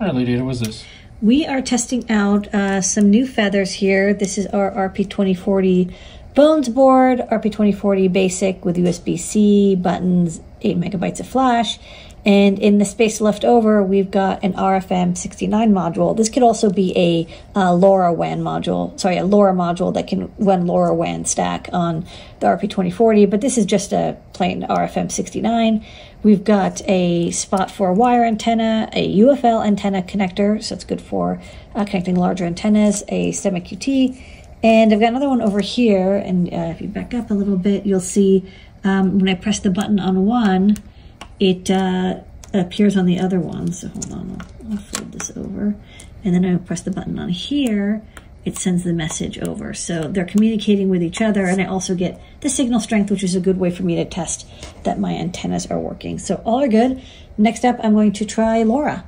All right, Lady Ada, what's this? We are testing out uh, some new feathers here. This is our RP2040 Bones board, RP2040 basic with USB-C, buttons, 8 megabytes of flash. And in the space left over, we've got an RFM69 module. This could also be a uh, LoRaWAN module, sorry, a LoRa module that can run LoRaWAN stack on the RP2040, but this is just a plain RFM69. We've got a spot for a wire antenna, a UFL antenna connector, so it's good for uh, connecting larger antennas, a STEMMA QT, and I've got another one over here, and uh, if you back up a little bit, you'll see um, when I press the button on one, it uh, appears on the other one. So hold on, I'll, I'll fold this over. And then I press the button on here, it sends the message over. So they're communicating with each other, and I also get the signal strength, which is a good way for me to test that my antennas are working. So all are good. Next up, I'm going to try LoRa.